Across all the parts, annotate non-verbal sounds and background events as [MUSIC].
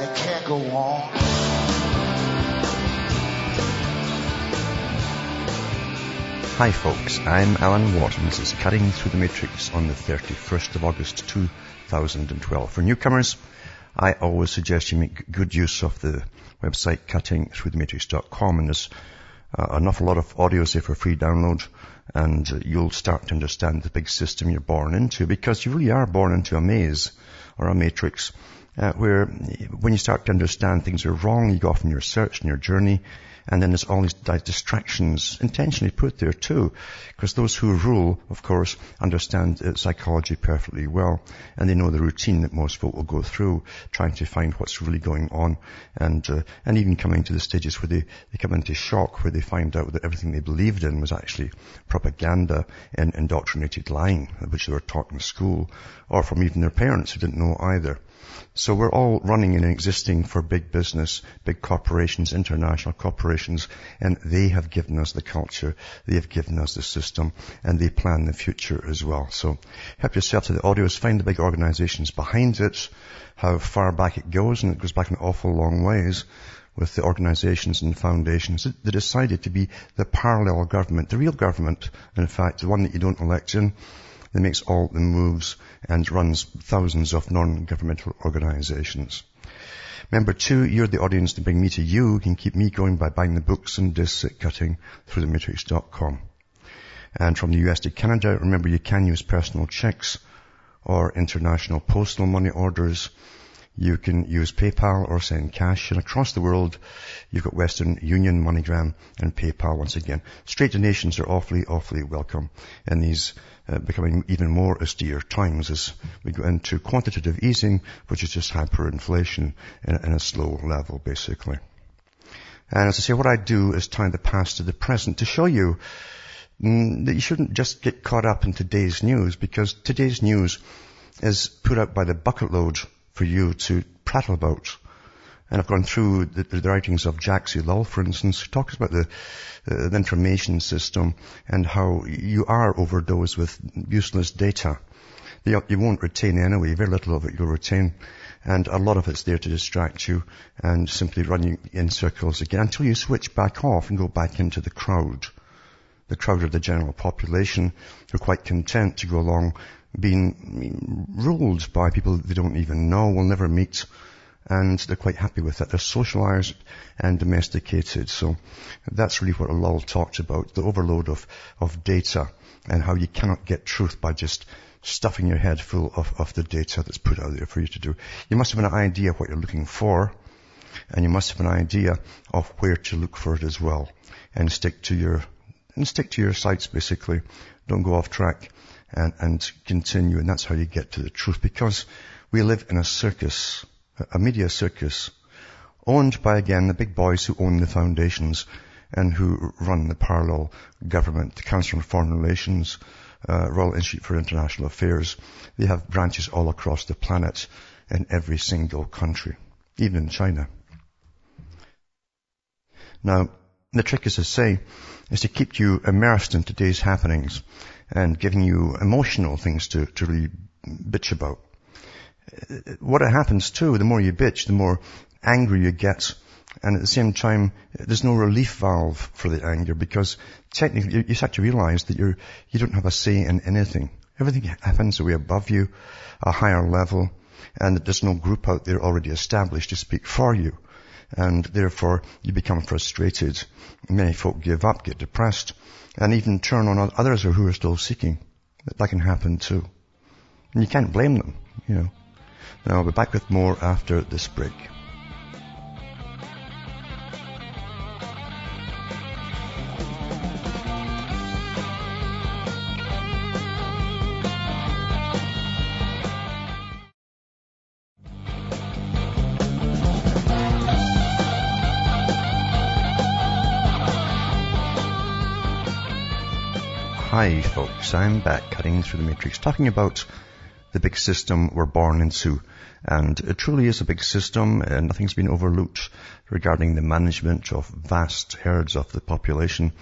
and it can't go on. Hi folks, I'm Alan Watt and this is Cutting Through the Matrix on the 31st of August 2012. For newcomers, I always suggest you make good use of the website cuttingthroughthematrix.com and there's uh, an awful lot of audios there for free download and uh, you'll start to understand the big system you're born into because you really are born into a maze or a matrix uh, where when you start to understand things are wrong, you go off on your search and your journey and then there's all these distractions intentionally put there too, because those who rule, of course, understand uh, psychology perfectly well, and they know the routine that most folk will go through, trying to find what's really going on, and uh, and even coming to the stages where they, they come into shock, where they find out that everything they believed in was actually propaganda and indoctrinated lying, which they were taught in school, or from even their parents who didn't know either. So we're all running and existing for big business, big corporations, international corporations, and they have given us the culture, they have given us the system, and they plan the future as well. So help yourself to the audios, find the big organizations behind it, how far back it goes, and it goes back an awful long ways with the organizations and foundations that decided to be the parallel government, the real government, in fact, the one that you don't elect in, that makes all the moves and runs thousands of non-governmental organizations. Remember two, you're the audience to bring me to you. You can keep me going by buying the books and discs at cuttingthroughthematrix.com. And from the US to Canada, remember you can use personal checks or international postal money orders. You can use PayPal or send cash. And across the world, you've got Western Union, MoneyGram, and PayPal once again. Straight donations are awfully, awfully welcome in these uh, becoming even more austere times as we go into quantitative easing, which is just hyperinflation in, in a slow level, basically. And as I say, what I do is tie the past to the present to show you mm, that you shouldn't just get caught up in today's news because today's news is put out by the bucket load for you to prattle about. And I've gone through the, the writings of Jacques Ellul, for instance, who talks about the, uh, the information system and how you are overdosed with useless data. You, you won't retain anyway. Very little of it you'll retain. And a lot of it's there to distract you and simply run you in circles again until you switch back off and go back into the crowd. The crowd of the general population who are quite content to go along being ruled by people they don't even know, will never meet, and they're quite happy with it. They're socialized and domesticated. So that's really what Ellul talked about, the overload of, of data and how you cannot get truth by just stuffing your head full of, of the data that's put out there for you to do. You must have an idea what you're looking for, and you must have an idea of where to look for it as well, and stick to your and stick to your sites basically. Don't go off track and, and continue, and that's how you get to the truth. Because we live in a circus a media circus owned by, again, the big boys who own the foundations and who run the parallel government, the Council on Foreign Relations, uh, Royal Institute for International Affairs. They have branches all across the planet in every single country, even in China. Now, the trick, as I say, is to keep you immersed in today's happenings and giving you emotional things to, to really bitch about what happens too, the more you bitch, the more angry you get. And at the same time, there's no relief valve for the anger because technically you, start to realize that you're, you don't have a say in anything. Everything happens way above you, a higher level, and there's no group out there already established to speak for you. And therefore, you become frustrated. Many folk give up, get depressed, and even turn on others who are still seeking. That can happen too. And you can't blame them, you know. Now I'll be back with more after this break. I'm back cutting through the matrix talking about the big system we're born into. And it truly is a big system and nothing's been overlooked regarding the management of vast herds of the population.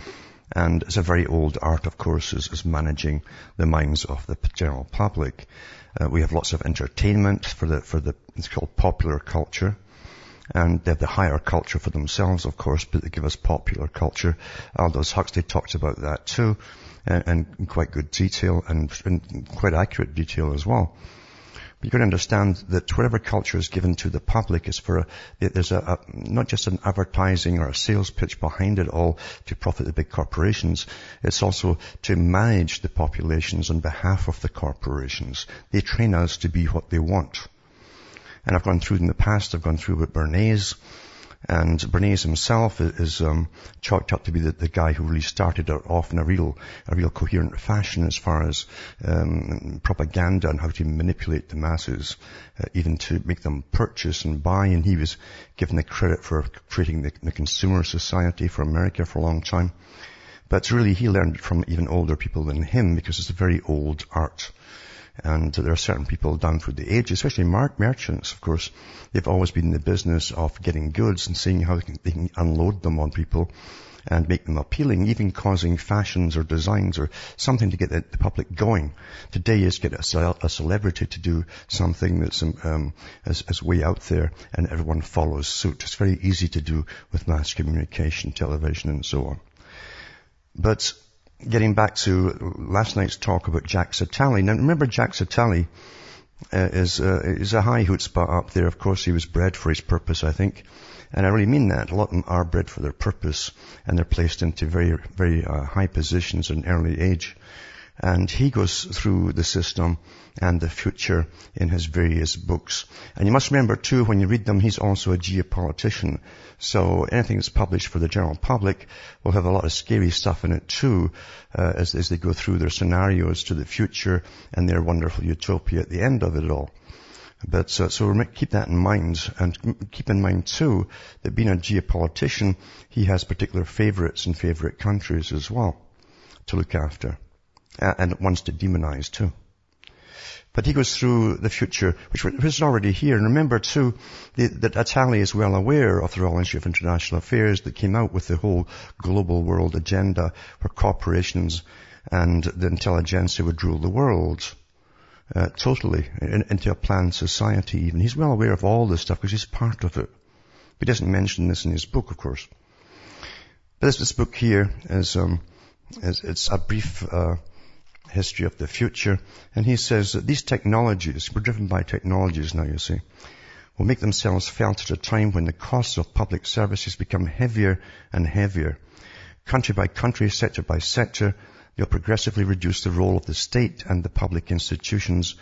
And it's a very old art, of course, is, is managing the minds of the general public. Uh, we have lots of entertainment for the, for the, it's called popular culture. And they have the higher culture for themselves, of course, but they give us popular culture. Aldous Huxley talked about that too, and, in quite good detail and quite accurate detail as well. But you've got to understand that whatever culture is given to the public is for a, there's a, a, not just an advertising or a sales pitch behind it all to profit the big corporations. It's also to manage the populations on behalf of the corporations. They train us to be what they want. And I've gone through in the past, I've gone through with Bernays, and Bernays himself is um, chalked up to be the, the, guy who really started it off in a real, a real coherent fashion as far as um, propaganda and how to manipulate the masses, uh, even to make them purchase and buy. And he was given the credit for creating the, the consumer society for America for a long time. But really, he learned from even older people than him because it's a very old art. And there are certain people down through the ages, especially mark merchants, of course, they've always been in the business of getting goods and seeing how they can, they can unload them on people and make them appealing, even causing fashions or designs or something to get the, the public going. Today is get a, a, celebrity to do something that's um, um, is way out there and everyone follows suit. It's very easy to do with mass communication, television and so on. But getting back to last night's talk about Jacques Attali. Now remember Jacques Attali uh, is, uh, is a high chutzpah up there. Of course he was bred for his purpose, I think. And I really mean that. A lot of them are bred for their purpose and they're placed into very, very uh, high positions at an early age. And he goes through the system and the future in his various books. And you must remember too, when you read them, he's also a geopolitician. So anything that's published for the general public will have a lot of scary stuff in it too, uh, as, as they go through their scenarios to the future and their wonderful utopia at the end of it all. But uh, so keep that in mind, and keep in mind too that being a geopolitician, he has particular favourites and favourite countries as well to look after, uh, and wants to demonize too. But he goes through the future, which is already here. And remember too, that Attali is well aware of the Royal Institute of International Affairs that came out with the whole global world agenda where corporations and the intelligentsia would rule the world. Uh, totally in, into a planned society even. He's well aware of all this stuff because he's part of it. He doesn't mention this in his book, of course. But this, this book here is, um, is it's a brief uh, history of the future. And he says that these technologies, we're driven by technologies now, you see, will make themselves felt at a time when the costs of public services become heavier and heavier. Country by country, sector by sector, they'll progressively reduce the role of the state and the public institutions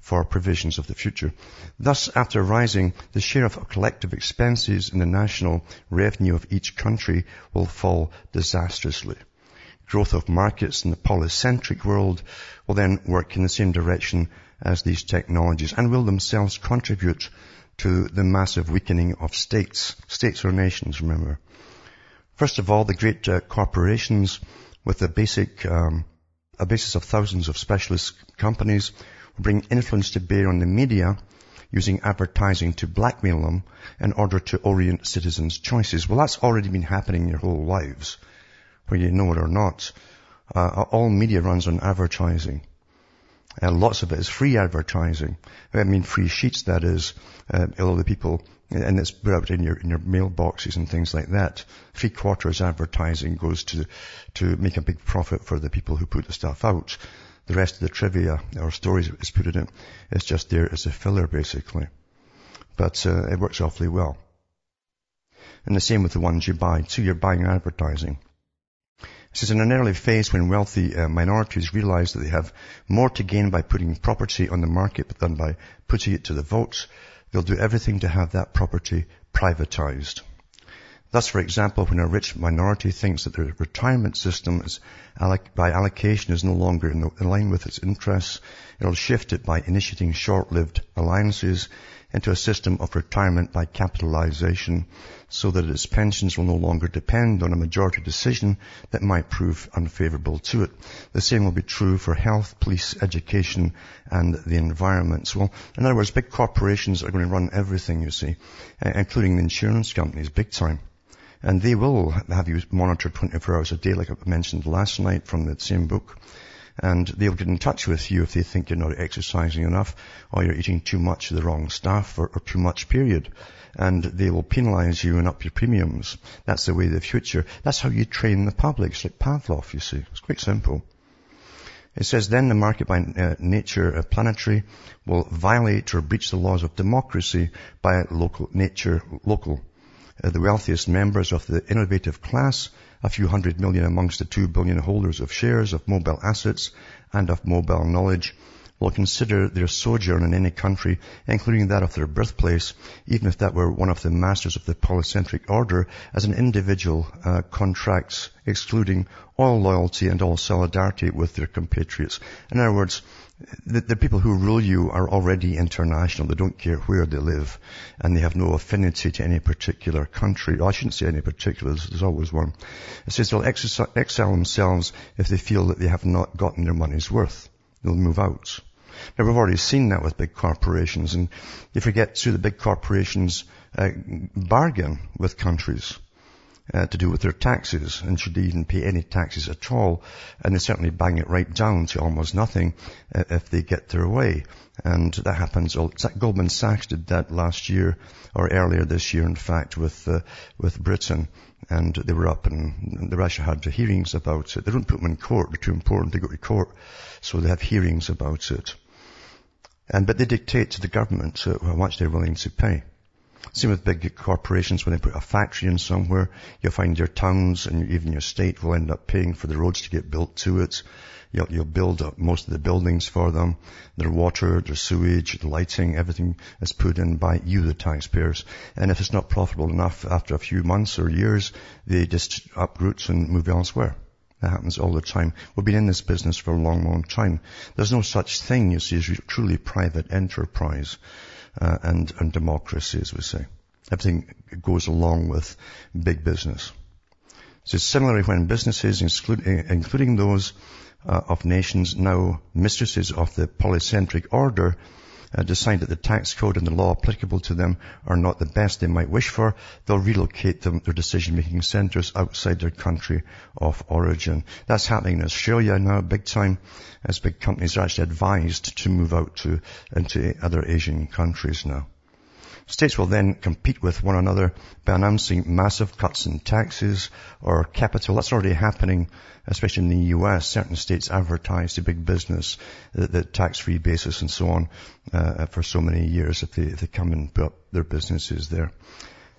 for provisions of the future. Thus, after rising, the share of collective expenses in the national revenue of each country will fall disastrously growth of markets in the polycentric world will then work in the same direction as these technologies and will themselves contribute to the massive weakening of states, states or nations, remember. First of all, the great uh, corporations with a basic, um, a basis of thousands of specialist companies will bring influence to bear on the media using advertising to blackmail them in order to orient citizens' choices. Well, that's already been happening your whole lives whether you know it or not, uh, all media runs on advertising. And lots of it is free advertising. I mean free sheets, that is. Uh, a lot of the people, and it's put out in your, in your mailboxes and things like that. Three quarters advertising goes to, to make a big profit for the people who put the stuff out. The rest of the trivia or stories is put in it. It's just there as a filler basically. But, uh, it works awfully well. And the same with the ones you buy too. You're buying advertising. This is in an early phase when wealthy uh, minorities realize that they have more to gain by putting property on the market than by putting it to the votes. They'll do everything to have that property privatized. Thus, for example, when a rich minority thinks that the retirement system is by allocation is no longer in line with its interests, it'll shift it by initiating short-lived alliances into a system of retirement by capitalization so that its pensions will no longer depend on a majority decision that might prove unfavorable to it. The same will be true for health, police, education, and the environment. Well, in other words, big corporations are going to run everything, you see, uh, including the insurance companies, big time. And they will have you monitored 24 hours a day, like I mentioned last night from the same book. And they'll get in touch with you if they think you're not exercising enough or you're eating too much of the wrong stuff or, or too much period. And they will penalize you and up your premiums. That's the way of the future. That's how you train the public. It's like Pavlov, you see. It's quite simple. It says, then the market by uh, nature uh, planetary will violate or breach the laws of democracy by local nature local. Uh, the wealthiest members of the innovative class a few hundred million amongst the two billion holders of shares of mobile assets and of mobile knowledge will consider their sojourn in any country, including that of their birthplace, even if that were one of the masters of the polycentric order, as an individual uh, contracts, excluding all loyalty and all solidarity with their compatriots. In other words, the, the, people who rule you are already international. They don't care where they live, and they have no affinity to any particular country. I shouldn't say any particular. There's, there's always one. It says they'll exile themselves if they feel that they have not gotten their money's worth. They'll move out. Now we've already seen that with big corporations, and you forget to the big corporations uh, bargain with countries uh, to do with their taxes and should they even pay any taxes at all. And they certainly bang it right down to almost nothing uh, if they get their way. And that happens. Goldman Sachs did that last year or earlier this year, in fact, with uh, with Britain. And they were up and the Russia had hearings about it. They don't put them in court. They're too important to go to court. So they have hearings about it. And, but they dictate to the government uh, how much they're willing to pay. Same with big corporations when they put a factory in somewhere, you'll find your towns and even your state will end up paying for the roads to get built to it. You'll, you'll build up most of the buildings for them. Their water, their sewage, the lighting, everything is put in by you, the taxpayers. And if it's not profitable enough after a few months or years, they just uproot and move elsewhere. That happens all the time. We've been in this business for a long, long time. There's no such thing, you see, as truly private enterprise uh, and, and democracy, as we say. Everything goes along with big business. So similarly, when businesses, including those uh, of nations now mistresses of the polycentric order, uh, decide that the tax code and the law applicable to them are not the best they might wish for, they'll relocate them, their decision-making centres outside their country of origin. That's happening in Australia now, big time, as big companies are actually advised to move out to into other Asian countries now. States will then compete with one another by announcing massive cuts in taxes or capital. That's already happening, especially in the US. Certain states advertise to big business the, the tax-free basis and so on uh, for so many years if they, if they come and put up their businesses there.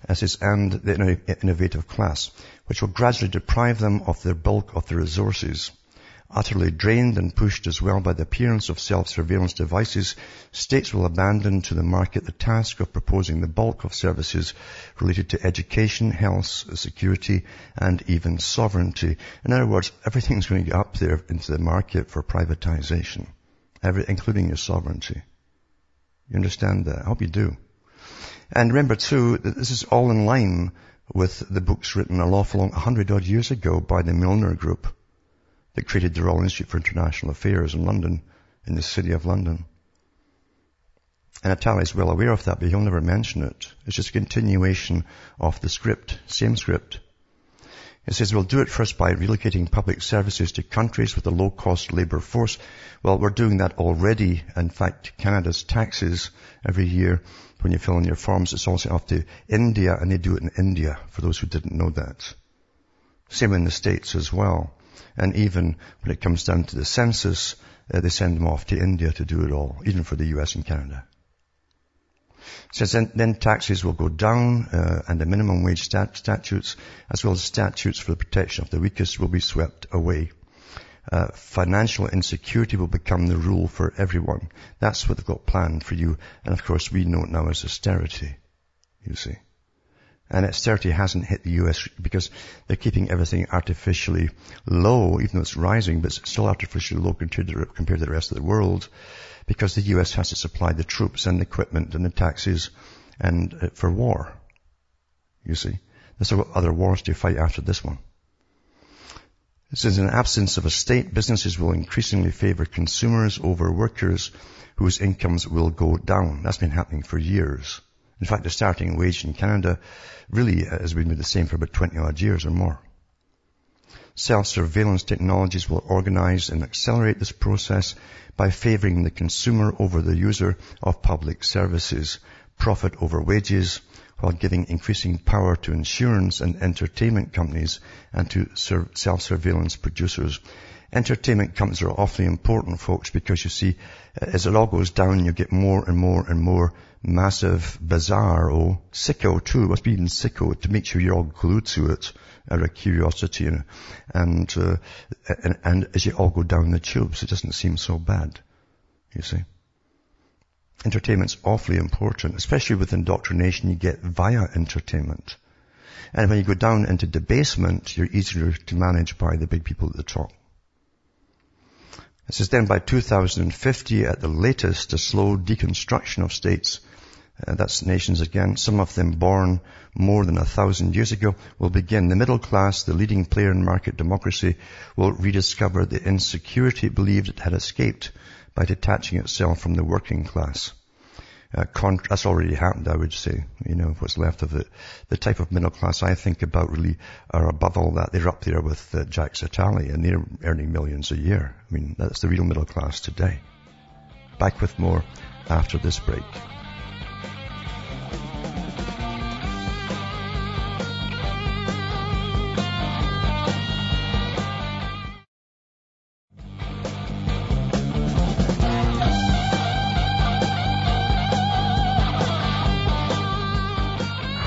As is, and the innovative class, which will gradually deprive them of the bulk of the resources Utterly drained and pushed as well by the appearance of self-surveillance devices, states will abandon to the market the task of proposing the bulk of services related to education, health, security, and even sovereignty. In other words, everything's going to get up there into the market for privatization, every, including your sovereignty. You understand that? I hope you do. And remember too, that this is all in line with the books written a lawful long, a hundred odd years ago by the Milner Group that created the Royal Institute for International Affairs in London, in the city of London. And Attali is well aware of that, but he'll never mention it. It's just a continuation of the script, same script. It says we'll do it first by relocating public services to countries with a low-cost labour force. Well, we're doing that already. In fact, Canada's taxes every year, when you fill in your forms, it's also off to India, and they do it in India, for those who didn't know that. Same in the States as well. And even when it comes down to the census, uh, they send them off to India to do it all, even for the US and Canada. Says then, then, taxes will go down, uh, and the minimum wage stat- statutes, as well as statutes for the protection of the weakest, will be swept away. Uh, financial insecurity will become the rule for everyone. That's what they've got planned for you. And of course, we know it now as austerity. You see. And it certainly hasn't hit the US because they're keeping everything artificially low, even though it's rising, but it's still artificially low compared to, compared to the rest of the world because the US has to supply the troops and the equipment and the taxes and uh, for war. You see. There's other wars to fight after this one. Since in absence of a state, businesses will increasingly favor consumers over workers whose incomes will go down. That's been happening for years. In fact, the starting wage in Canada really uh, has been the same for about 20 odd years or more. Self-surveillance technologies will organize and accelerate this process by favoring the consumer over the user of public services, profit over wages, while giving increasing power to insurance and entertainment companies and to self-surveillance producers. Entertainment companies are awfully important, folks, because you see, as it all goes down, you get more and more and more massive, bizarre, oh, sicko too. Must be even sicko to make sure you're all glued to it out of curiosity. And, and, uh, and, and as you all go down the tubes, it doesn't seem so bad. You see. Entertainment's awfully important, especially with indoctrination you get via entertainment. And when you go down into debasement, you're easier to manage by the big people at the top. It says then by 2050 at the latest, a slow deconstruction of states, uh, that's nations again, some of them born more than a thousand years ago, will begin. The middle class, the leading player in market democracy, will rediscover the insecurity it believed it had escaped by detaching itself from the working class. Uh, con- that's already happened, I would say. You know, what's left of it. The type of middle class I think about really are above all that. They're up there with uh, Jacques Attali and they're earning millions a year. I mean, that's the real middle class today. Back with more after this break.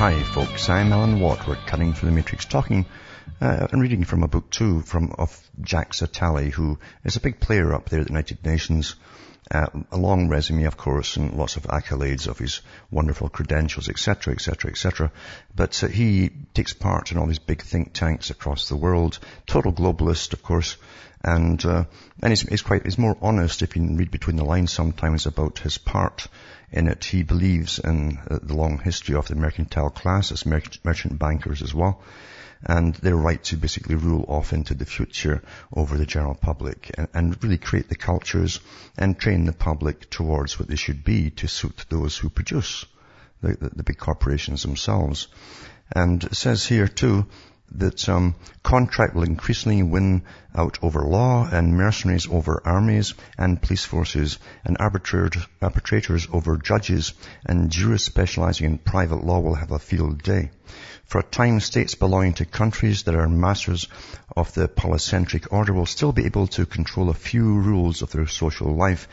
Hi folks, I'm Alan Watt. We're cutting through the matrix talking uh, and reading from a book too from of Jacques Attali who is a big player up there at the United Nations. Uh, a long resume, of course, and lots of accolades of his wonderful credentials, etc., etc., etc. But uh, he takes part in all these big think tanks across the world. Total globalist, of course, and uh, and he's, he's quite he's more honest if you read between the lines sometimes about his part in it. He believes in uh, the long history of the mercantile class as merchant bankers as well, and their right to basically rule off into the future over the general public and, and really create the cultures and train the public towards what they should be to suit those who produce the, the, the big corporations themselves. And it says here too that um, contract will increasingly win out over law and mercenaries over armies and police forces and arbitrators over judges and jurists specializing in private law will have a field day. For a time, states belonging to countries that are masters of the polycentric order will still be able to control a few rules of their social life.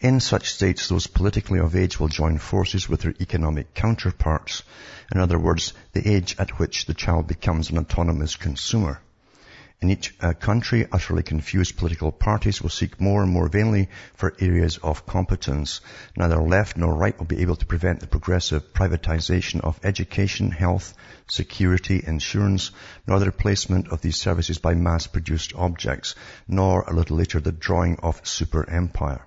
In such states, those politically of age will join forces with their economic counterparts. In other words, the age at which the child becomes an autonomous consumer. In each uh, country, utterly confused political parties will seek more and more vainly for areas of competence. Neither left nor right will be able to prevent the progressive privatization of education, health, security, insurance, nor the replacement of these services by mass-produced objects, nor a little later the drawing of super empire.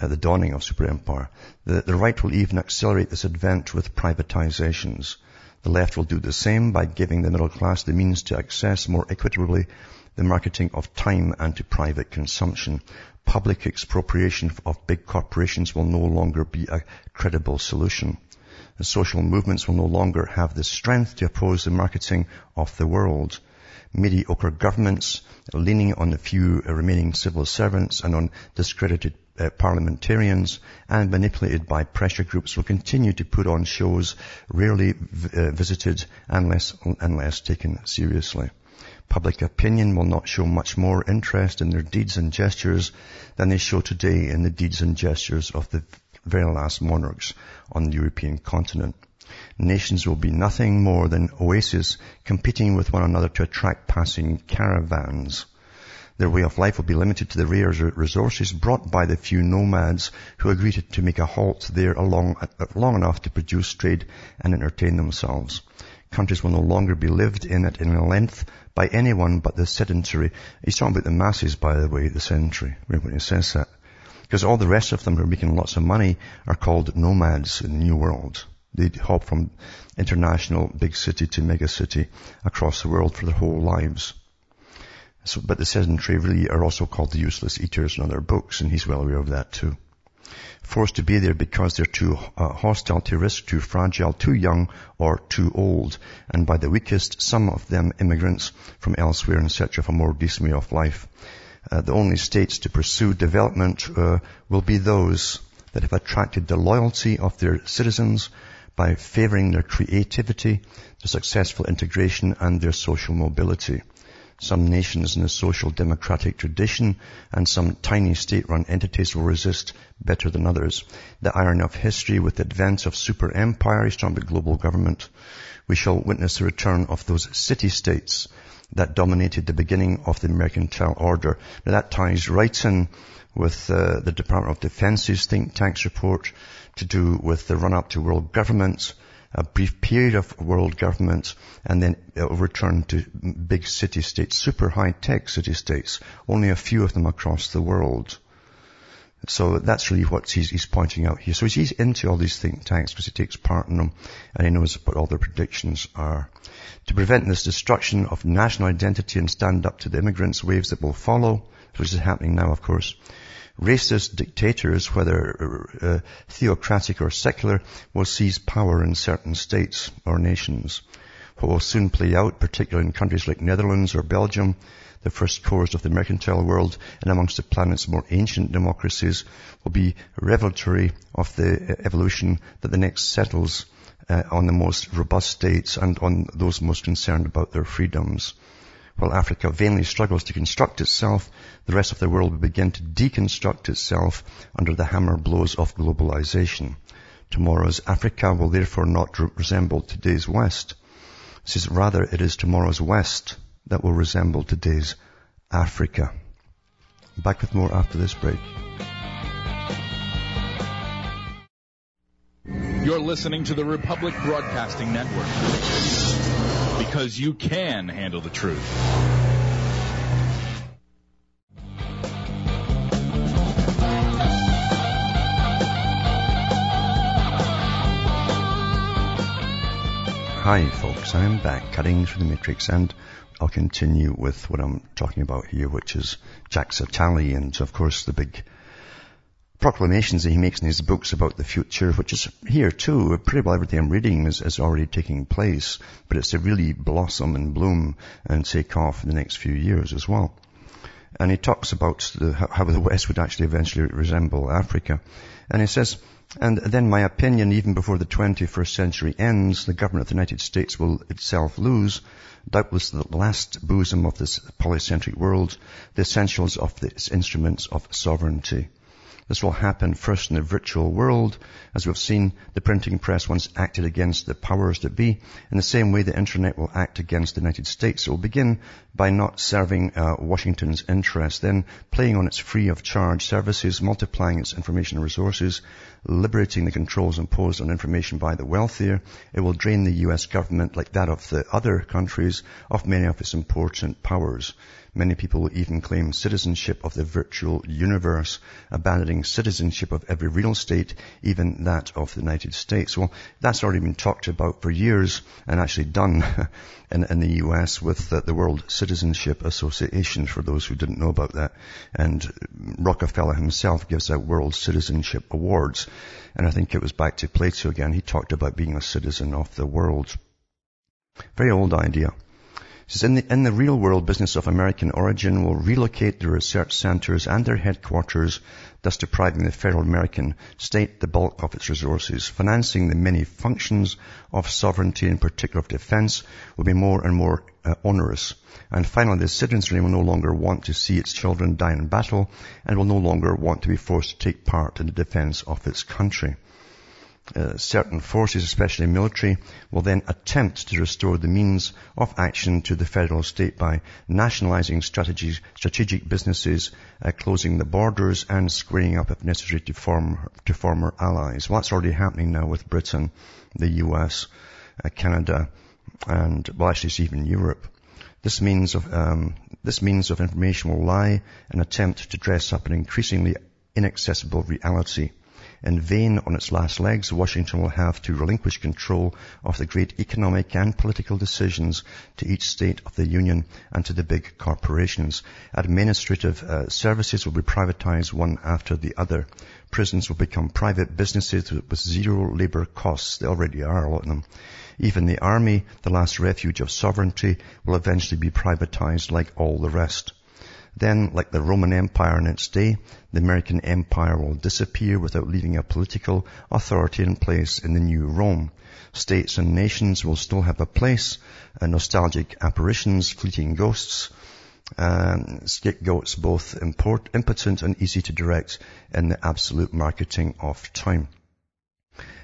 At the dawning of super empire. The, the right will even accelerate this advent with privatizations. The left will do the same by giving the middle class the means to access more equitably the marketing of time and to private consumption. Public expropriation of big corporations will no longer be a credible solution. The social movements will no longer have the strength to oppose the marketing of the world. Mediocre governments leaning on the few remaining civil servants and on discredited uh, parliamentarians and manipulated by pressure groups will continue to put on shows rarely uh, visited unless, unless taken seriously. Public opinion will not show much more interest in their deeds and gestures than they show today in the deeds and gestures of the very last monarchs on the European continent. Nations will be nothing more than oases competing with one another to attract passing caravans. Their way of life will be limited to the rare resources brought by the few nomads who agree to, make a halt there along, uh, long enough to produce, trade, and entertain themselves. Countries will no longer be lived in at any length by anyone but the sedentary. He's talking about the masses, by the way, the sedentary, when he says that. Because all the rest of them who are making lots of money are called nomads in the New World. They hop from international big city to mega city across the world for their whole lives. So, but the sedentary really are also called the useless eaters in other books, and he's well aware of that too. Forced to be there because they're too uh, hostile to risk, too fragile, too young, or too old. And by the weakest, some of them immigrants from elsewhere in search of a more decent way of life. Uh, the only states to pursue development uh, will be those that have attracted the loyalty of their citizens by favoring their creativity, their successful integration, and their social mobility. Some nations in the social democratic tradition and some tiny state-run entities will resist better than others. The irony of history with the advance of super empire is talking global government. We shall witness the return of those city-states that dominated the beginning of the mercantile order. Now that ties right in with uh, the Department of Defense's think tanks report to do with the run-up to world governments, a brief period of world governments, and then it'll return to big city-states, super high-tech city-states, only a few of them across the world. So that's really what he's, he's pointing out here. So he's into all these think tanks because he takes part in them and he knows what all their predictions are. To prevent this destruction of national identity and stand up to the immigrants waves that will follow, which is happening now of course, Racist dictators, whether uh, theocratic or secular, will seize power in certain states or nations. What will soon play out, particularly in countries like Netherlands or Belgium, the first cores of the mercantile world and amongst the planet's more ancient democracies, will be revelatory of the evolution that the next settles uh, on the most robust states and on those most concerned about their freedoms. While Africa vainly struggles to construct itself, the rest of the world will begin to deconstruct itself under the hammer blows of globalization. Tomorrow's Africa will therefore not resemble today's West. Says rather it is tomorrow's West that will resemble today's Africa. Back with more after this break. You're listening to the Republic Broadcasting Network because you can handle the truth. Hi folks, I'm back cutting through the matrix and I'll continue with what I'm talking about here, which is Attali and of course the big proclamations that he makes in his books about the future, which is here too. Pretty well everything I'm reading is, is already taking place, but it's to really blossom and bloom and take off in the next few years as well. And he talks about the, how the West would actually eventually resemble Africa. And he says, and then my opinion, even before the 21st century ends, the government of the United States will itself lose, doubtless the last bosom of this polycentric world, the essentials of its instruments of sovereignty. This will happen first in the virtual world. As we've seen, the printing press once acted against the powers that be. In the same way, the internet will act against the United States. It will begin by not serving uh, Washington's interests, then playing on its free of charge services, multiplying its information resources, liberating the controls imposed on information by the wealthier. It will drain the US government like that of the other countries of many of its important powers. Many people even claim citizenship of the virtual universe, abandoning citizenship of every real state, even that of the United States. Well, that's already been talked about for years and actually done [LAUGHS] in, in the US with the, the World Citizenship Association, for those who didn't know about that. And Rockefeller himself gives out World Citizenship Awards. And I think it was back to Plato again. He talked about being a citizen of the world. Very old idea says, in the, in the real world, business of American origin will relocate their research centers and their headquarters, thus depriving the federal American state the bulk of its resources. Financing the many functions of sovereignty, in particular of defense, will be more and more uh, onerous. And finally, the citizenry will no longer want to see its children die in battle and will no longer want to be forced to take part in the defense of its country. Uh, certain forces, especially military, will then attempt to restore the means of action to the federal state by nationalizing strategic businesses, uh, closing the borders, and squaring up if necessary to, form, to former allies. Well, already happening now with Britain, the US, uh, Canada, and well, actually, it's even Europe. This means of um, this means of information will lie and attempt to dress up an increasingly inaccessible reality. In vain on its last legs, Washington will have to relinquish control of the great economic and political decisions to each state of the Union and to the big corporations. Administrative uh, services will be privatized one after the other. Prisons will become private businesses with zero labor costs. They already are, a lot of them. Even the army, the last refuge of sovereignty, will eventually be privatized like all the rest. Then, like the Roman Empire in its day, the American Empire will disappear without leaving a political authority in place in the new Rome. States and nations will still have a place, uh, nostalgic apparitions, fleeting ghosts, um, scapegoats both import, impotent and easy to direct in the absolute marketing of time.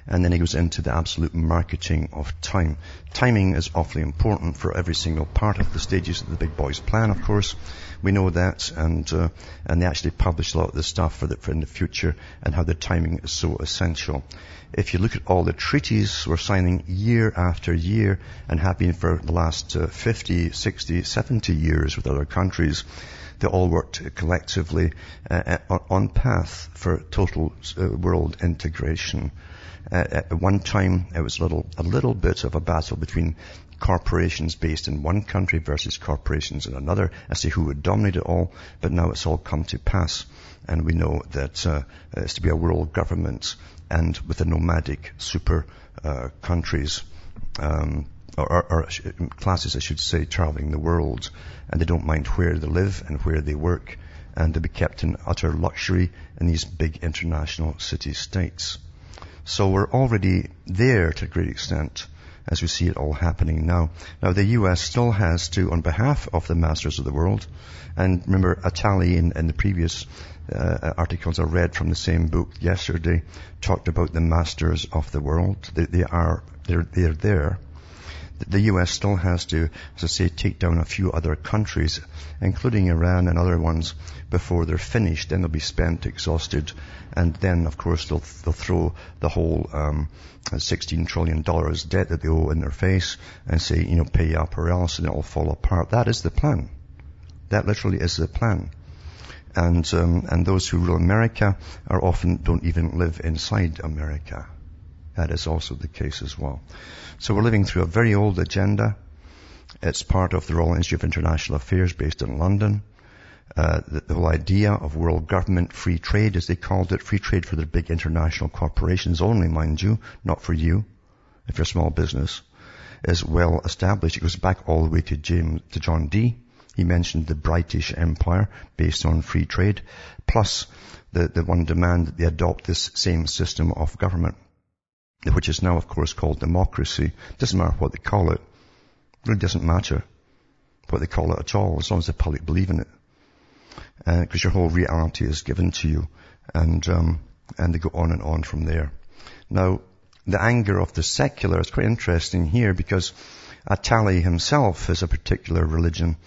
And then he goes into the absolute marketing of time. Timing is awfully important for every single part of the stages of the big boys plan, of course. We know that, and uh, and they actually publish a lot of this stuff for the, for in the future and how the timing is so essential. If you look at all the treaties we're signing year after year and have been for the last uh, 50, 60, 70 years with other countries, they all worked collectively uh, uh on path for total uh, world integration. Uh, at one time, it was a little, a little bit of a battle between corporations based in one country versus corporations in another as to who would dominate it all. But now it's all come to pass. And we know that uh, it's to be a world government and with the nomadic super uh, countries, um, or, or, or, classes, I should say, traveling the world. And they don't mind where they live and where they work. And to be kept in utter luxury in these big international city-states. So we're already there to a great extent as we see it all happening now. Now the US still has to, on behalf of the masters of the world, and remember Attali in, in the previous uh, articles I read from the same book yesterday talked about the masters of the world. They, they are, they're, they're there the US still has to, as I say, take down a few other countries, including Iran and other ones, before they're finished. Then they'll be spent, exhausted, and then, of course, they'll, they'll throw the whole um, $16 trillion debt that they owe in their face and say, you know, pay up or else, and it'll fall apart. That is the plan. That literally is the plan. And um, and those who rule America are often don't even live inside America. That is also the case as well. So we're living through a very old agenda. It's part of the Royal Institute of International Affairs based in London. Uh, the, the, whole idea of world government free trade, as they called it, free trade for the big international corporations only, mind you, not for you, if you're a small business, is well established. It goes back all the way to James, to John Dee. He mentioned the British Empire based on free trade, plus the, the one demand that they adopt this same system of government which is now of course called democracy. Doesn't matter what they call it. Really doesn't matter what they call it at all, as long as the public believe in it. Because uh, your whole reality is given to you, and um, and they go on and on from there. Now, the anger of the secular is quite interesting here because Attali himself is a particular religion,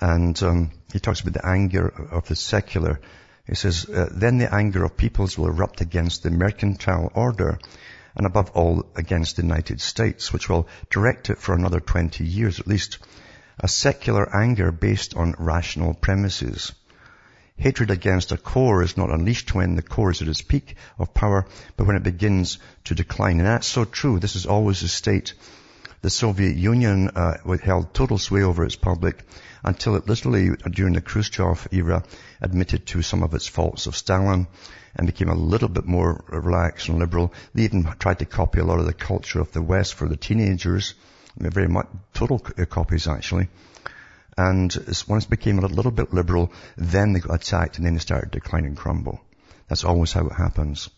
and um, he talks about the anger of the secular. He says, uh, then the anger of peoples will erupt against the mercantile order and above all against the United States, which will direct it for another 20 years at least. A secular anger based on rational premises. Hatred against a core is not unleashed when the core is at its peak of power, but when it begins to decline. And that's so true. This is always the state. The Soviet Union uh, held total sway over its public until it literally, during the Khrushchev era, admitted to some of its faults of Stalin and became a little bit more relaxed and liberal. They even tried to copy a lot of the culture of the West for the teenagers. Very much total uh, copies actually. And once it became a little bit liberal, then they got attacked and then they started to decline and crumble. That's always how it happens.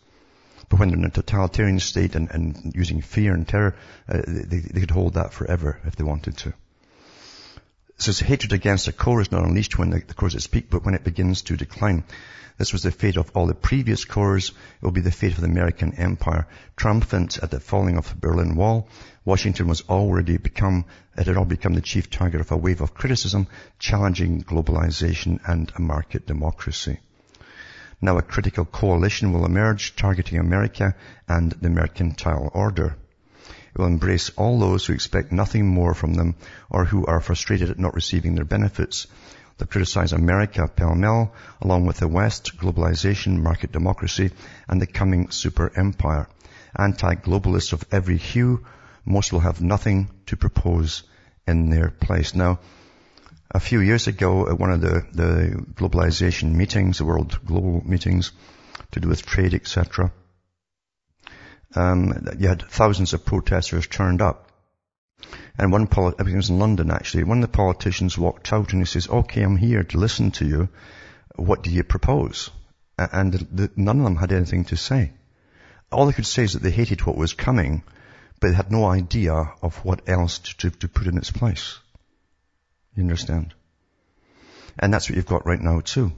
But when they're in a totalitarian state and, and using fear and terror, uh, they, they could hold that forever if they wanted to. Says hatred against a core is not unleashed when the, the core is at its peak, but when it begins to decline. This was the fate of all the previous cores. It will be the fate of the American empire. Triumphant at the falling of the Berlin Wall, Washington was already become, it had all become the chief target of a wave of criticism, challenging globalization and a market democracy. Now a critical coalition will emerge targeting America and the mercantile order. Will embrace all those who expect nothing more from them or who are frustrated at not receiving their benefits. They'll criticize America pell-mell along with the West, globalization, market democracy, and the coming super empire. Anti-globalists of every hue, most will have nothing to propose in their place. Now, a few years ago at one of the, the globalization meetings, the world global meetings to do with trade, etc., um, you had thousands of protesters turned up. And one polit- I think it was in London actually, one of the politicians walked out and he says, okay, I'm here to listen to you. What do you propose? And the, none of them had anything to say. All they could say is that they hated what was coming, but they had no idea of what else to, to, to put in its place. You understand? And that's what you've got right now too.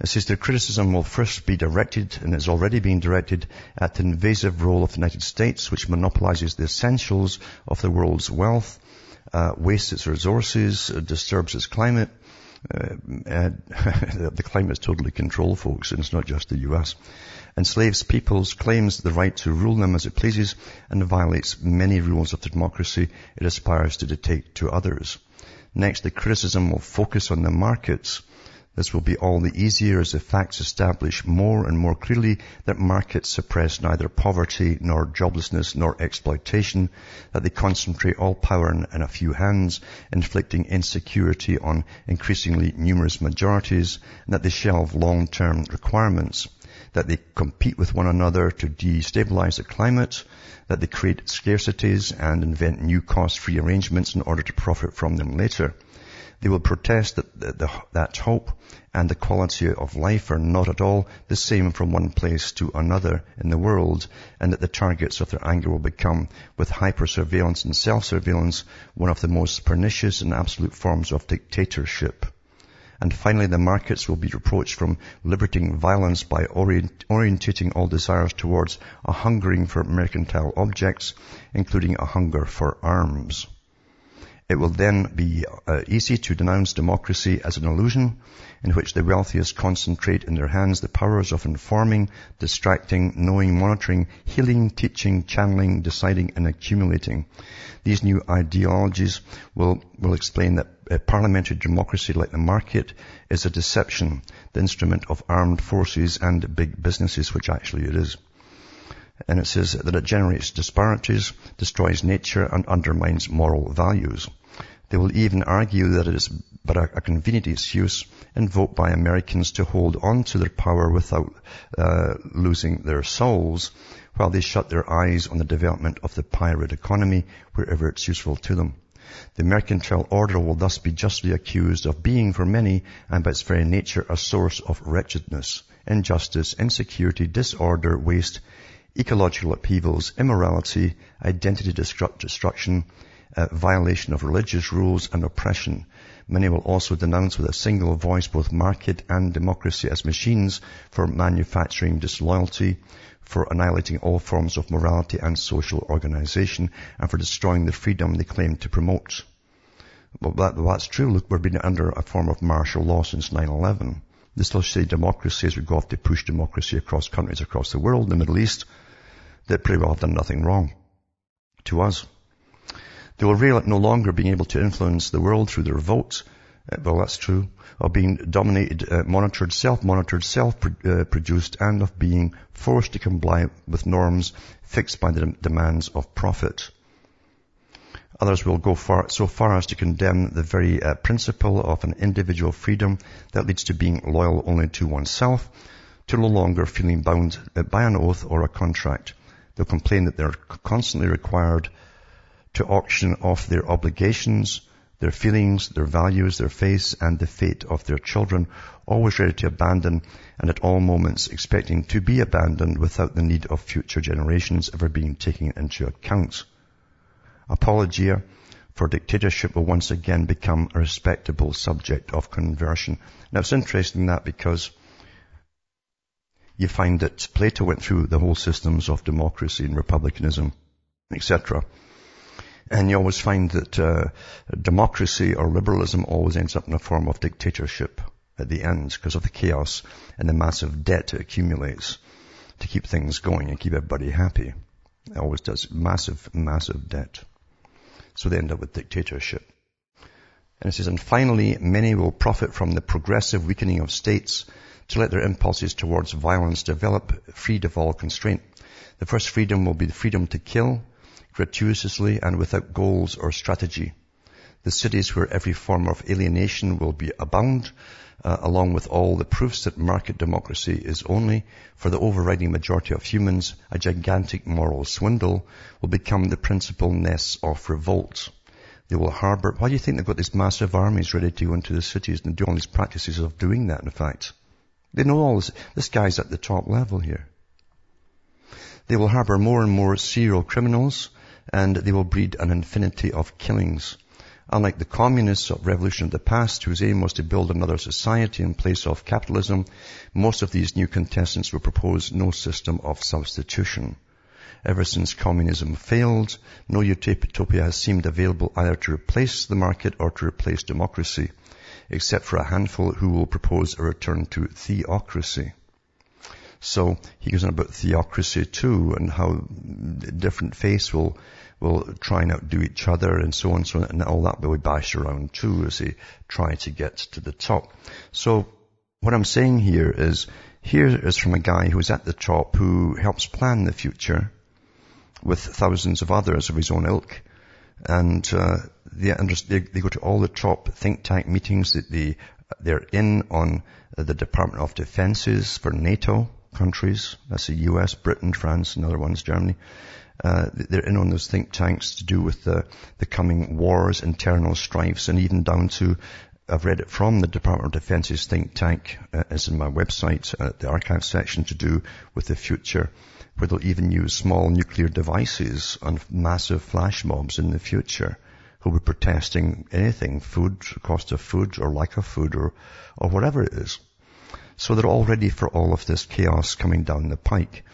It says their criticism will first be directed, and is already being directed, at the invasive role of the United States, which monopolizes the essentials of the world's wealth, uh, wastes its resources, uh, disturbs its climate. Uh, [LAUGHS] the climate is totally controlled, folks, and it's not just the U.S. Enslaves peoples, claims the right to rule them as it pleases, and violates many rules of the democracy it aspires to dictate to others. Next, the criticism will focus on the markets, this will be all the easier as the facts establish more and more clearly that markets suppress neither poverty nor joblessness nor exploitation, that they concentrate all power in, a few hands, inflicting insecurity on increasingly numerous majorities, and that they shelve long-term requirements, that they compete with one another to destabilize the climate, that they create scarcities and invent new cost-free arrangements in order to profit from them later they will protest that, that, that hope and the quality of life are not at all the same from one place to another in the world, and that the targets of their anger will become, with hyper-surveillance and self-surveillance, one of the most pernicious and absolute forms of dictatorship. And finally, the markets will be reproached from liberating violence by orient, orientating all desires towards a hungering for mercantile objects, including a hunger for arms. It will then be uh, easy to denounce democracy as an illusion in which the wealthiest concentrate in their hands the powers of informing, distracting, knowing, monitoring, healing, teaching, channeling, deciding, and accumulating. These new ideologies will, will explain that parliamentary democracy like the market is a deception, the instrument of armed forces and big businesses, which actually it is. And it says that it generates disparities, destroys nature, and undermines moral values. They will even argue that it is but a, convenient excuse invoked by Americans to hold on to their power without uh, losing their souls, while they shut their eyes on the development of the pirate economy wherever it's useful to them. The mercantile order will thus be justly accused of being for many and by its very nature a source of wretchedness, injustice, insecurity, disorder, waste, ecological upheavals, immorality, identity destruction, uh, violation of religious rules and oppression. Many will also denounce with a single voice both market and democracy as machines for manufacturing disloyalty, for annihilating all forms of morality and social organization, and for destroying the freedom they claim to promote. Well, that, that's true. Look, we've been under a form of martial law since 9-11. They still say democracy as we go off to push democracy across countries across the world, the Middle East, that pretty well have done nothing wrong to us. They will rail at no longer being able to influence the world through their votes. Uh, well, that's true. Of being dominated, uh, monitored, self-monitored, self-produced, and of being forced to comply with norms fixed by the demands of profit. Others will go far, so far as to condemn the very uh, principle of an individual freedom that leads to being loyal only to oneself, to no longer feeling bound uh, by an oath or a contract. They'll complain that they're constantly required to auction off their obligations, their feelings, their values, their faith, and the fate of their children, always ready to abandon and at all moments expecting to be abandoned without the need of future generations ever being taken into account. Apologia for dictatorship will once again become a respectable subject of conversion. Now it's interesting that because you find that Plato went through the whole systems of democracy and republicanism, etc. And you always find that uh, democracy or liberalism always ends up in a form of dictatorship at the end because of the chaos and the massive debt it accumulates to keep things going and keep everybody happy. It always does. Massive, massive debt. So they end up with dictatorship. And it says, and finally, many will profit from the progressive weakening of states to let their impulses towards violence develop, freed of all constraint. The first freedom will be the freedom to kill, gratuitously and without goals or strategy. The cities where every form of alienation will be abound, uh, along with all the proofs that market democracy is only, for the overriding majority of humans, a gigantic moral swindle, will become the principal nests of revolt. They will harbor, why do you think they've got these massive armies ready to go into the cities and do all these practices of doing that, in fact? They know all this. This guy's at the top level here. They will harbor more and more serial criminals, and they will breed an infinity of killings. Unlike the communists of revolution of the past, whose aim was to build another society in place of capitalism, most of these new contestants will propose no system of substitution. Ever since communism failed, no utopia has seemed available either to replace the market or to replace democracy, except for a handful who will propose a return to theocracy. So he goes on about theocracy too and how different faiths will will try and outdo each other and so on, and so on, and all that will be bashed around too as they try to get to the top. So what I'm saying here is, here is from a guy who's at the top who helps plan the future with thousands of others of his own ilk. And uh, they, they, they go to all the top think tank meetings that they, they're in on the Department of Defenses for NATO countries. That's the US, Britain, France, and other ones, Germany. Uh, they're in on those think tanks to do with the, the coming wars, internal strifes, and even down to, I've read it from the Department of Defense's think tank, uh, in my website, uh, the archive section, to do with the future, where they'll even use small nuclear devices on massive flash mobs in the future who will be protesting anything, food, cost of food, or lack of food, or, or whatever it is. So they're all ready for all of this chaos coming down the pike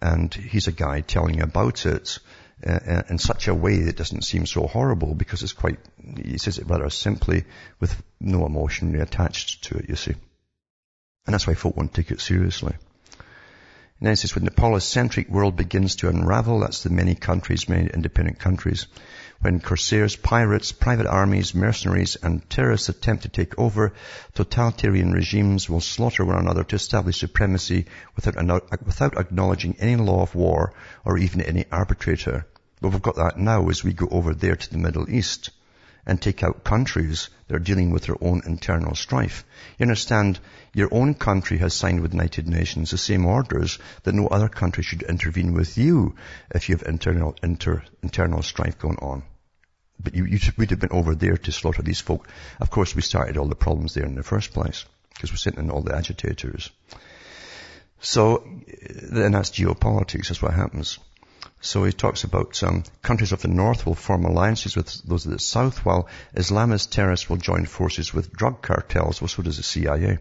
and he's a guy telling about it uh, uh, in such a way that doesn't seem so horrible because it's quite, he says it rather simply with no emotion attached to it, you see. And that's why folk won't take it seriously. And then he says, when the polycentric world begins to unravel, that's the many countries, many independent countries, when corsairs, pirates, private armies, mercenaries, and terrorists attempt to take over, totalitarian regimes will slaughter one another to establish supremacy without, without acknowledging any law of war or even any arbitrator. But we've got that now as we go over there to the Middle East and take out countries that are dealing with their own internal strife. You understand, your own country has signed with the United Nations the same orders that no other country should intervene with you if you have internal, inter, internal strife going on. But you, you would have been over there to slaughter these folk. Of course, we started all the problems there in the first place because we're sitting in all the agitators. So, then that's geopolitics. That's what happens. So he talks about um, countries of the north will form alliances with those of the south, while Islamist terrorists will join forces with drug cartels. Well, so does the CIA.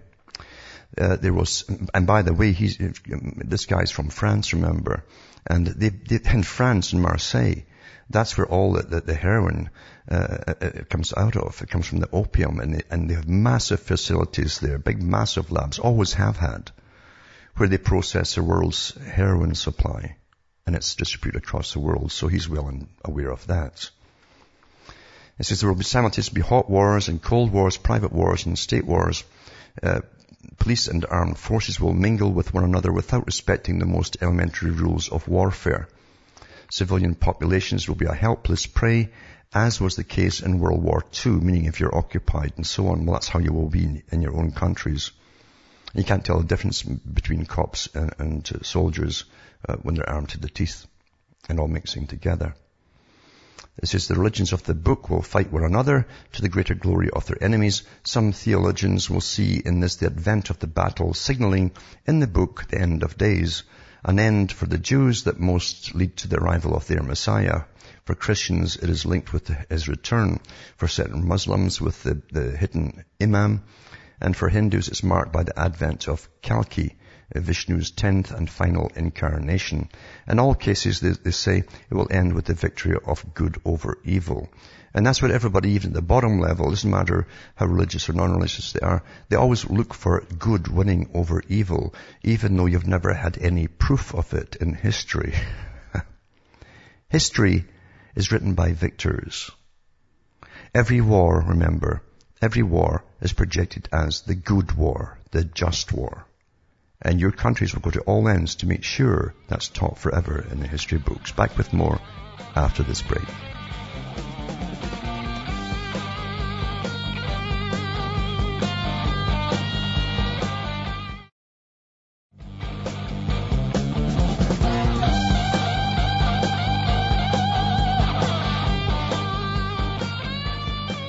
Uh, there was, and by the way, he's, this guy's from France, remember, and they, they, in France, in Marseille, that's where all the, the, the heroin uh, uh, uh, comes out of. It comes from the opium, and they, and they have massive facilities there, big, massive labs, always have had, where they process the world's heroin supply and it's distributed across the world, so he's well aware of that. It says there will be simultaneously be hot wars and cold wars, private wars and state wars. Uh, police and armed forces will mingle with one another without respecting the most elementary rules of warfare. Civilian populations will be a helpless prey, as was the case in World War II, meaning if you're occupied and so on, well that's how you will be in your own countries. You can't tell the difference between cops and, and soldiers uh, when they're armed to the teeth and all mixing together. It says the religions of the book will fight one another to the greater glory of their enemies. Some theologians will see in this the advent of the battle, signaling in the book the end of days. An end for the Jews that most lead to the arrival of their Messiah. For Christians, it is linked with his return. For certain Muslims, with the, the hidden Imam. And for Hindus, it's marked by the advent of Kalki, Vishnu's tenth and final incarnation. In all cases, they, they, say it will end with the victory of good over evil. And that's what everybody, even at the bottom level, doesn't matter how religious or non-religious they are, they always look for good winning over evil, even though you've never had any proof of it in history. [LAUGHS] history is written by victors. Every war, remember, every war is projected as the good war, the just war. And your countries will go to all ends to make sure that's taught forever in the history books. Back with more after this break.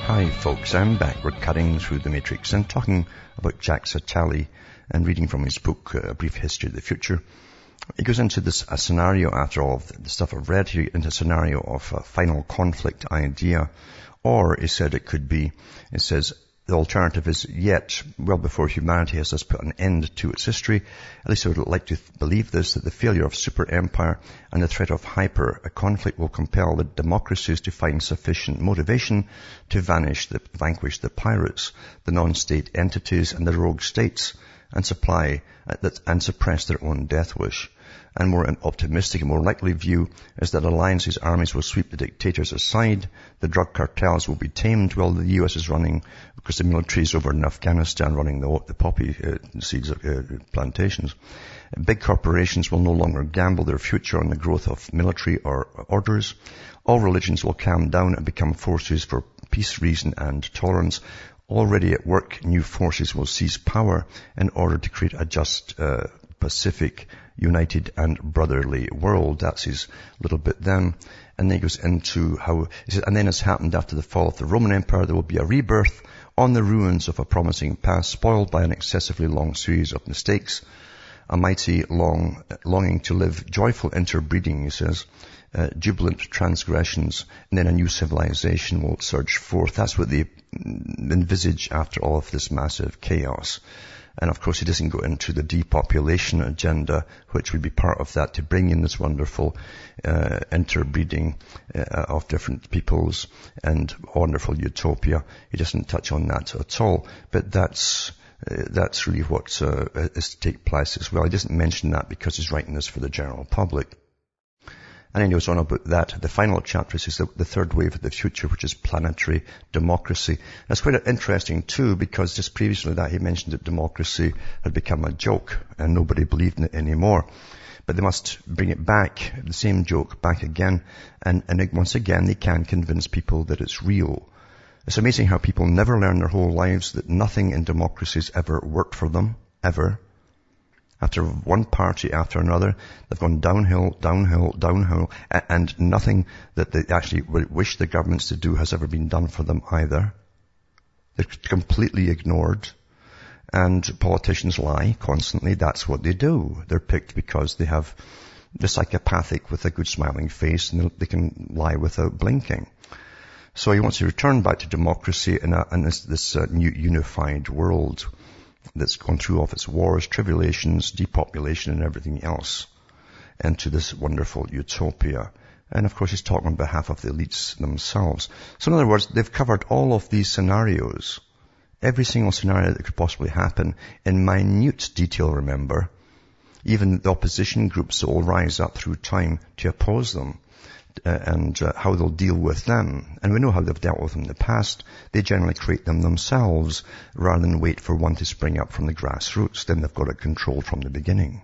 Hi folks, I'm back. We're cutting through the matrix and talking about Jacques Attali and reading from his book, uh, A Brief History of the Future. He goes into this a scenario after all the stuff I've read here, into a scenario of a final conflict idea. Or he said it could be, it says, the alternative is yet, well before humanity has thus put an end to its history, at least I would like to believe this, that the failure of super empire and the threat of hyper a conflict will compel the democracies to find sufficient motivation to vanish, the, vanquish the pirates, the non-state entities and the rogue states, and supply uh, and suppress their own death wish and more an optimistic and more likely view is that alliance's armies will sweep the dictators aside, the drug cartels will be tamed while the US is running, because the military is over in Afghanistan running the, the poppy uh, seeds uh, plantations. Big corporations will no longer gamble their future on the growth of military or orders. All religions will calm down and become forces for peace, reason and tolerance. Already at work, new forces will seize power in order to create a just uh, Pacific united and brotherly world. That's his little bit then. And then he goes into how, he says, and then as happened after the fall of the Roman Empire, there will be a rebirth on the ruins of a promising past spoiled by an excessively long series of mistakes. A mighty long, longing to live, joyful interbreeding, he says, uh, jubilant transgressions, and then a new civilization will surge forth. That's what they envisage after all of this massive chaos. And of course, he doesn't go into the depopulation agenda, which would be part of that to bring in this wonderful uh, interbreeding uh, of different peoples and wonderful utopia. He doesn't touch on that at all. But that's uh, that's really what uh, is to take place as well. He doesn't mention that because he's writing this for the general public. And he goes on about that. The final chapter is the, the third wave of the future, which is planetary democracy. That's quite interesting too, because just previously that he mentioned that democracy had become a joke and nobody believed in it anymore. But they must bring it back, the same joke back again. And, and once again, they can convince people that it's real. It's amazing how people never learn their whole lives that nothing in democracies ever worked for them, ever. After one party after another, they've gone downhill, downhill, downhill, and nothing that they actually wish the governments to do has ever been done for them either. They're completely ignored. And politicians lie constantly. That's what they do. They're picked because they have, they're psychopathic with a good smiling face and they can lie without blinking. So he wants to return back to democracy in this, this uh, new unified world that's gone through all of its wars, tribulations, depopulation and everything else into this wonderful utopia. And of course he's talking on behalf of the elites themselves. So in other words, they've covered all of these scenarios, every single scenario that could possibly happen in minute detail, remember. Even the opposition groups will rise up through time to oppose them and uh, how they'll deal with them. And we know how they've dealt with them in the past. They generally create them themselves rather than wait for one to spring up from the grassroots. Then they've got it controlled from the beginning.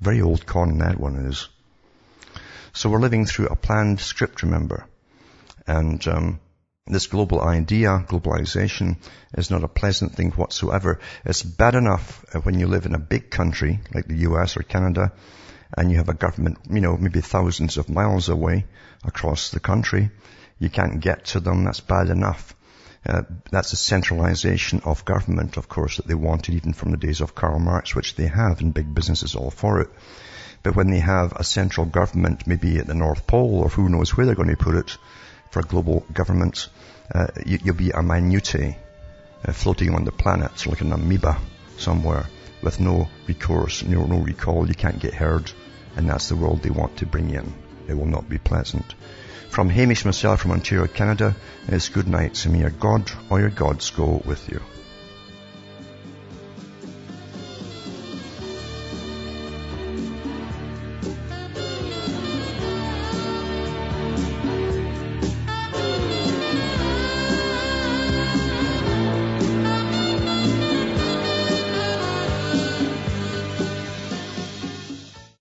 Very old con that one is. So we're living through a planned script, remember. And um, this global idea, globalization, is not a pleasant thing whatsoever. It's bad enough uh, when you live in a big country like the US or Canada and you have a government, you know, maybe thousands of miles away across the country. You can't get to them. That's bad enough. Uh, that's a centralization of government, of course, that they wanted even from the days of Karl Marx, which they have, and big business is all for it. But when they have a central government, maybe at the North Pole, or who knows where they're going to put it, for a global government, uh, you, will be a minute uh, floating on the planet, like an amoeba somewhere, with no recourse, no, no recall. You can't get heard, and that's the world they want to bring in. It will not be pleasant. From Hamish myself from Ontario, Canada, it's good night. So may your God or your gods go with you.